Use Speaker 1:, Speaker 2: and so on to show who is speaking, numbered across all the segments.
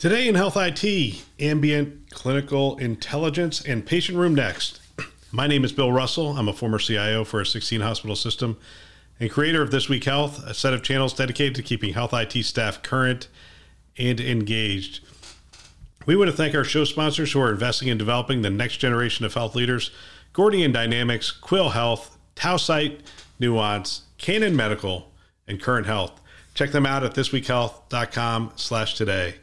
Speaker 1: Today in Health IT, ambient clinical intelligence and patient room next. My name is Bill Russell. I'm a former CIO for a 16 hospital system and creator of This Week Health, a set of channels dedicated to keeping health IT staff current and engaged. We want to thank our show sponsors who are investing in developing the next generation of health leaders Gordian Dynamics, Quill Health, Tausight, Nuance, Canon Medical, and Current Health. Check them out at thisweekhealth.com slash today.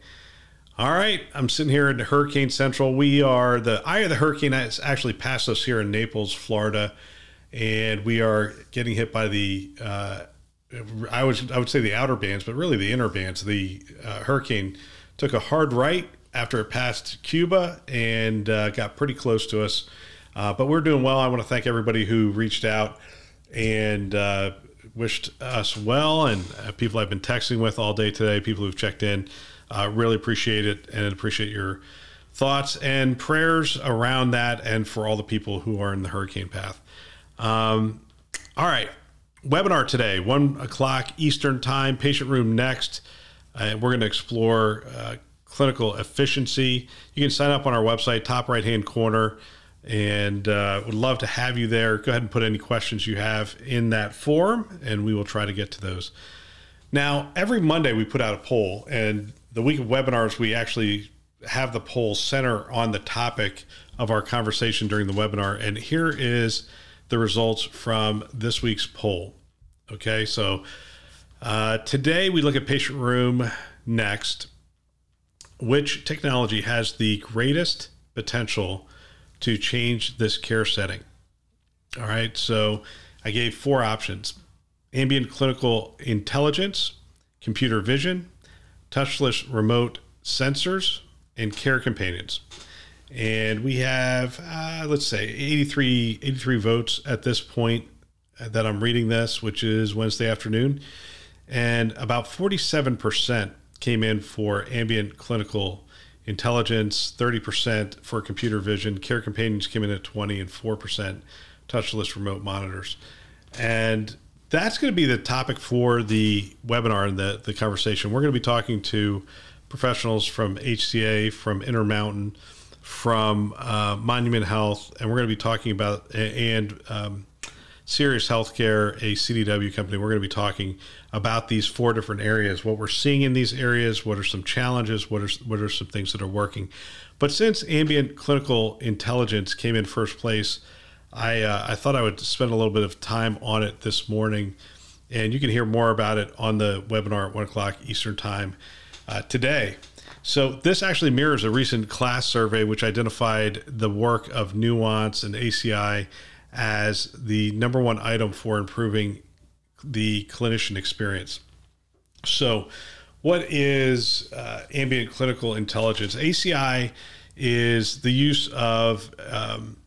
Speaker 1: All right, I'm sitting here in Hurricane Central. We are the eye of the hurricane has actually passed us here in Naples, Florida, and we are getting hit by the. Uh, I would I would say the outer bands, but really the inner bands. The uh, hurricane took a hard right after it passed Cuba and uh, got pretty close to us. Uh, but we're doing well. I want to thank everybody who reached out and uh, wished us well, and uh, people I've been texting with all day today, people who've checked in. Uh, really appreciate it and appreciate your thoughts and prayers around that and for all the people who are in the hurricane path. Um, all right. Webinar today, one o'clock Eastern Time, patient room next. Uh, we're going to explore uh, clinical efficiency. You can sign up on our website, top right hand corner, and uh, would love to have you there. Go ahead and put any questions you have in that form, and we will try to get to those. Now, every Monday we put out a poll, and the week of webinars, we actually have the poll center on the topic of our conversation during the webinar. And here is the results from this week's poll. Okay, so uh, today we look at patient room next. Which technology has the greatest potential to change this care setting? All right, so I gave four options ambient clinical intelligence, computer vision, touchless remote sensors, and care companions. And we have, uh, let's say, 83, 83 votes at this point that I'm reading this, which is Wednesday afternoon. And about 47% came in for ambient clinical intelligence, 30% for computer vision. Care companions came in at 20 and 4% touchless remote monitors. And that's going to be the topic for the webinar and the, the conversation. We're going to be talking to professionals from HCA, from Intermountain, from uh, Monument Health, and we're going to be talking about and um, Sirius Healthcare, a CDW company. We're going to be talking about these four different areas, what we're seeing in these areas, what are some challenges, what are what are some things that are working. But since ambient clinical intelligence came in first place I uh, I thought I would spend a little bit of time on it this morning, and you can hear more about it on the webinar at one o'clock Eastern time uh, today. So this actually mirrors a recent KLAS survey, which identified the work of Nuance and ACI as the number one item for improving the clinician experience. So, what is uh, ambient clinical intelligence? ACI is the use of um,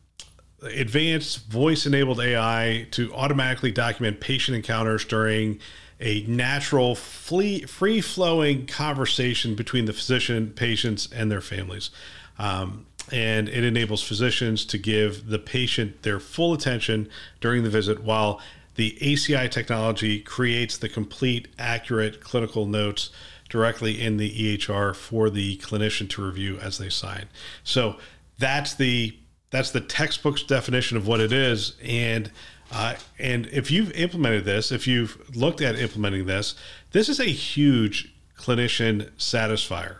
Speaker 1: advanced voice enabled AI to automatically document patient encounters during a natural, free flowing conversation between the physician, patients, and their families. Um, and it enables physicians to give the patient their full attention during the visit while the ACI technology creates the complete, accurate clinical notes directly in the EHR for the clinician to review as they sign. So that's the that's the textbook's definition of what it is. And uh, and if you've implemented this, if you've looked at implementing this, this is a huge clinician satisfier.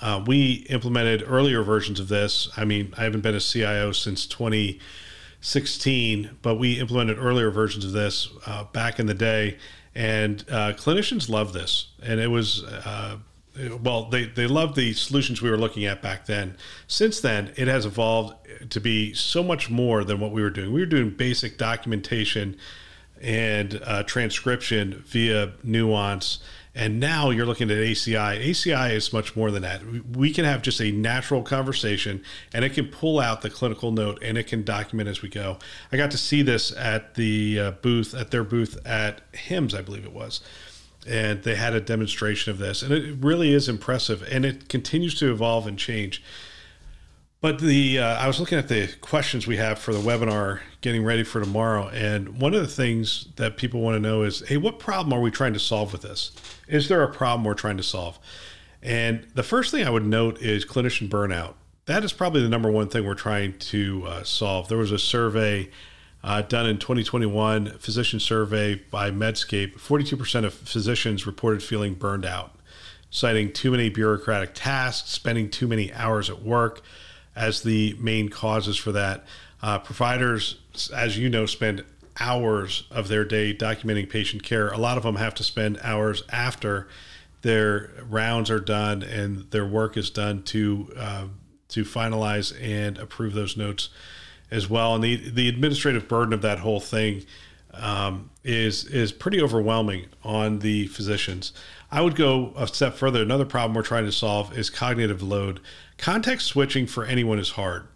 Speaker 1: Uh, we implemented earlier versions of this. I mean, I haven't been a CIO since 2016, but we implemented earlier versions of this uh, back in the day, and uh, clinicians love this. And it was uh, well, they, they loved the solutions we were looking at back then. Since then, it has evolved to be so much more than what we were doing. We were doing basic documentation and uh, transcription via Nuance And now you're looking at ACI. ACI is much more than that. We can have just a natural conversation and it can pull out the clinical note and it can document as we go. I got to see this at the uh, booth, at their booth at HIMSS, I believe it was. And they had a demonstration of this. And it really is impressive. And it continues to evolve and change. But the uh, I was looking at the questions we have for the webinar, getting ready for tomorrow, and one of the things that people want to know is, hey, what problem are we trying to solve with this? Is there a problem we're trying to solve? And the first thing I would note is clinician burnout. That is probably the number one thing we're trying to uh, solve. There was a survey uh, done in 2021, physician survey by Medscape. 42% of physicians reported feeling burned out, citing too many bureaucratic tasks, spending too many hours at work as the main causes for that. Uh, providers, as you know, spend hours of their day documenting patient care. A lot of them have to spend hours after their rounds are done and their work is done to uh, to finalize and approve those notes as well. And the the administrative burden of that whole thing um, is is pretty overwhelming on the physicians. I would go a step further. Another problem we're trying to solve is cognitive load. Context switching for anyone is hard.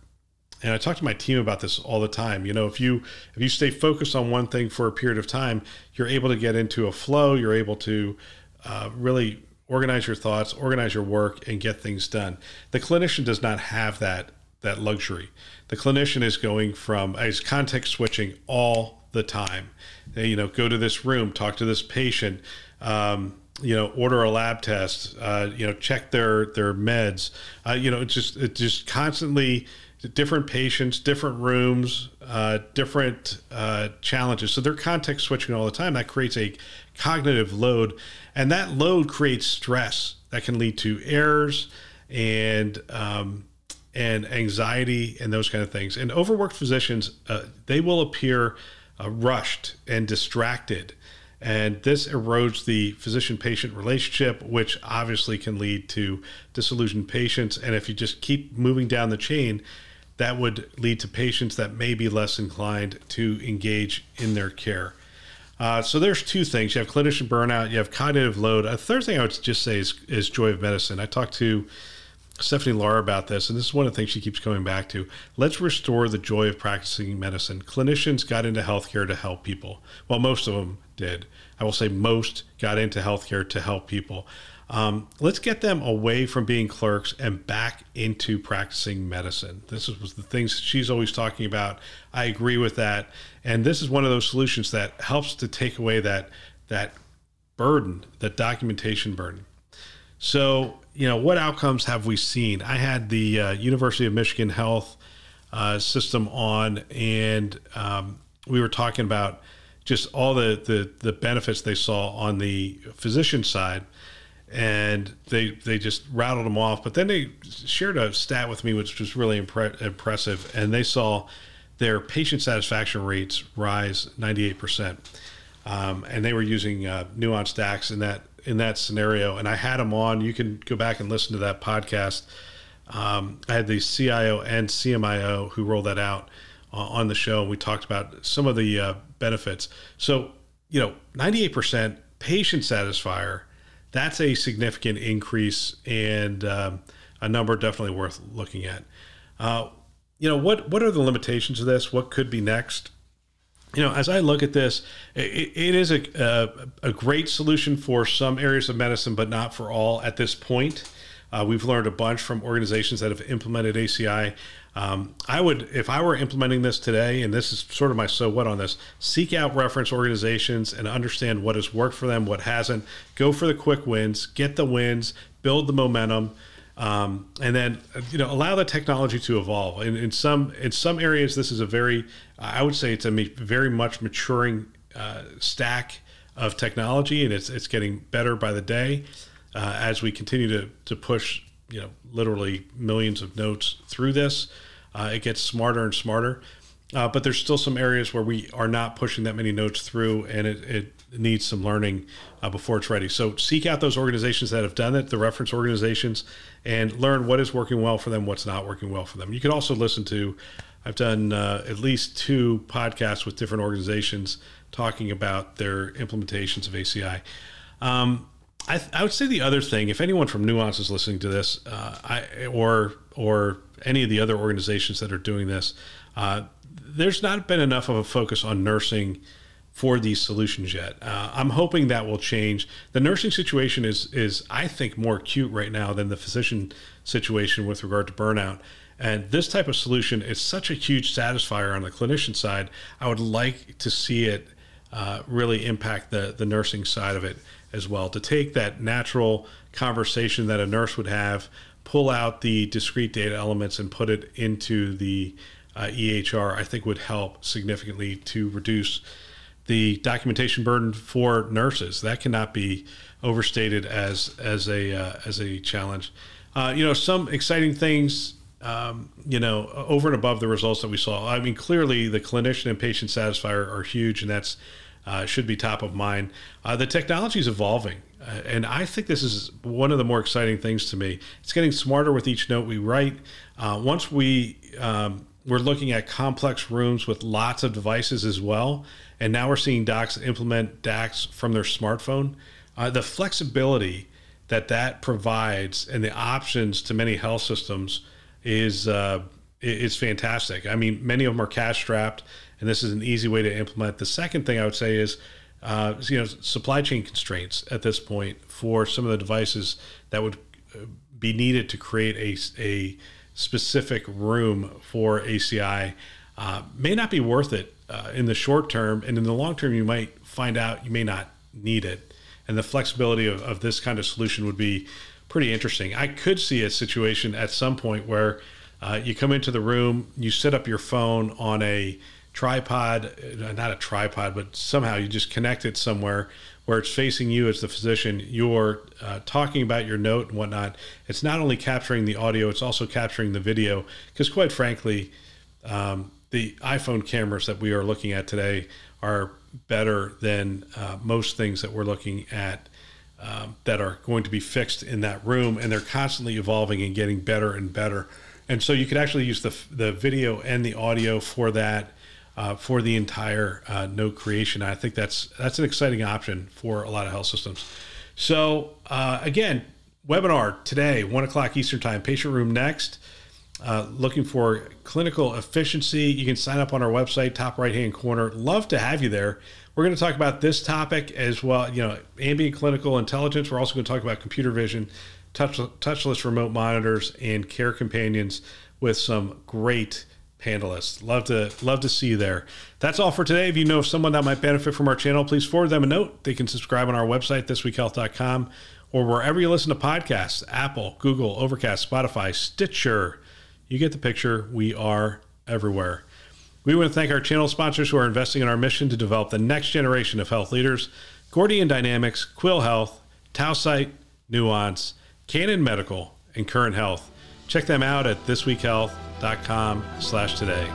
Speaker 1: And I talk to my team about this all the time. You know, if you if you stay focused on one thing for a period of time, you're able to get into a flow. You're able to uh, really organize your thoughts, organize your work, and get things done. The clinician does not have that that luxury. The clinician is going from is context switching all the time. They, you know, go to this room, talk to this patient. Um, you know order a lab test uh, you know check their their meds uh, you know it's just it's just constantly different patients different rooms uh, different uh, challenges so they're context switching all the time that creates a cognitive load and that load creates stress that can lead to errors and um, and anxiety and those kind of things and overworked physicians uh, they will appear uh, rushed and distracted and this erodes the physician patient relationship, which obviously can lead to disillusioned patients. And if you just keep moving down the chain, that would lead to patients that may be less inclined to engage in their care. Uh, so there's two things. You have clinician burnout, you have cognitive load. A third thing I would just say is, is joy of medicine. I talked to Stephanie Lahr about this, and this is one of the things she keeps coming back to. Let's restore the joy of practicing medicine. Clinicians got into healthcare to help people. Well, most of them did. I will say most got into healthcare to help people. Um, let's get them away from being clerks and back into practicing medicine. This was the things she's always talking about. I agree with that, and this is one of those solutions that helps to take away that that burden, that documentation burden. So you know, what outcomes have we seen? I had the uh, University of Michigan Health uh, system on, and um, we were talking about just all the, the, the benefits they saw on the physician side, and they they just rattled them off. But then they shared a stat with me, which was really impre- impressive, and they saw their patient satisfaction rates rise 98 percent. Um, and they were using uh, Nuance DAX in that in that scenario, and I had him on. You can go back and listen to that podcast. Um, I had the CIO and CMIO who rolled that out uh, on the show. We talked about some of the uh, benefits. So, you know, 98% patient satisfier, that's a significant increase and um, a number definitely worth looking at. Uh, you know, what, what are the limitations of this? What could be next? You know, as I look at this, it, it is a, a, a, great solution for some areas of medicine, but not for all at this point. Uh, we've learned a bunch from organizations that have implemented ACI. Um, I would, if I were implementing this today, and this is sort of my so what on this, seek out reference organizations and understand what has worked for them, what hasn't. Go for the quick wins, get the wins, build the momentum. Um, and then you know allow the technology to evolve. In, in some in some areas, this is a very I would say it's a very much maturing uh, stack of technology, and it's it's getting better by the day uh, as we continue to to push you know literally millions of notes through this. Uh, it gets smarter and smarter. Uh, but there's still some areas where we are not pushing that many notes through, and it, it needs some learning uh, before it's ready. So seek out those organizations that have done it, the reference organizations, and learn what is working well for them, what's not working well for them. You can also listen to, I've done uh, at least two podcasts with different organizations talking about their implementations of ACI. Um, I, I, would say the other thing, if anyone from Nuance is listening to this, uh, I, or or any of the other organizations that are doing this, uh, there's not been enough of a focus on nursing for these solutions yet. Uh, I'm hoping that will change. The nursing situation is is I think more acute right now than the physician situation with regard to burnout. And this type of solution is such a huge satisfier on the clinician side. I would like to see it uh, really impact the the nursing side of it as well. To take that natural conversation that a nurse would have, pull out the discrete data elements, and put it into the uh, EHR, I think would help significantly to reduce the documentation burden for nurses. That cannot be overstated as as a uh, as a challenge. Uh, you know, some exciting things. Um, you know, over and above the results that we saw. I mean, clearly the clinician and patient satisfier are huge, and that's uh, should be top of mind. Uh, the technology is evolving, uh, and I think this is one of the more exciting things to me. It's getting smarter with each note we write. Uh, once we um, we're looking at complex rooms with lots of devices as well. And now we're seeing docs implement DAX from their smartphone. Uh, the flexibility that that provides and the options to many health systems is uh, is fantastic. I mean, many of them are cash strapped, and this is an easy way to implement. The second thing I would say is, uh, you know, supply chain constraints at this point for some of the devices that would uh, be needed to create a a specific room for ACI uh, may not be worth it uh, in the short term. And in the long term, you might find out you may not need it. And the flexibility of, of this kind of solution would be pretty interesting. I could see a situation at some point where uh, you come into the room, you set up your phone on a tripod, uh, not a tripod, but somehow you just connect it somewhere where it's facing you as the physician, you're uh, talking about your note and whatnot. It's not only capturing the audio, it's also capturing the video. Because, quite frankly, um, the iPhone cameras that we are looking at today are better than uh, most things that we're looking at um, that are going to be fixed in that room. And they're constantly evolving and getting better and better. And so you could actually use the, the video and the audio for that uh, for the entire uh, creation. I think that's that's an exciting option for a lot of health systems. So uh, again, webinar today, one o'clock Eastern time. Patient room next. Uh, looking for clinical efficiency. You can sign up on our website, top right hand corner. Love to have you there. We're going to talk about this topic as well. You know, ambient clinical intelligence. We're also going to talk about computer vision, touch, touchless remote monitors, and care companions with some great panelists. Love to love to see you there. That's all for today. If you know someone that might benefit from our channel, please forward them a note. They can subscribe on our website, thisweekhealth.com, or wherever you listen to podcasts, Apple, Google, Overcast, Spotify, Stitcher. You get the picture. We are everywhere. We want to thank our channel sponsors who are investing in our mission to develop the next generation of health leaders. Gordian Dynamics, Quill Health, Tausight, Nuance, Canon Medical, and Current Health. Check them out at thisweekhealth.com slash today.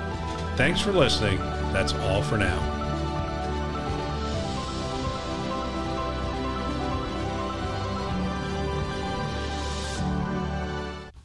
Speaker 1: Thanks for listening. That's all for now.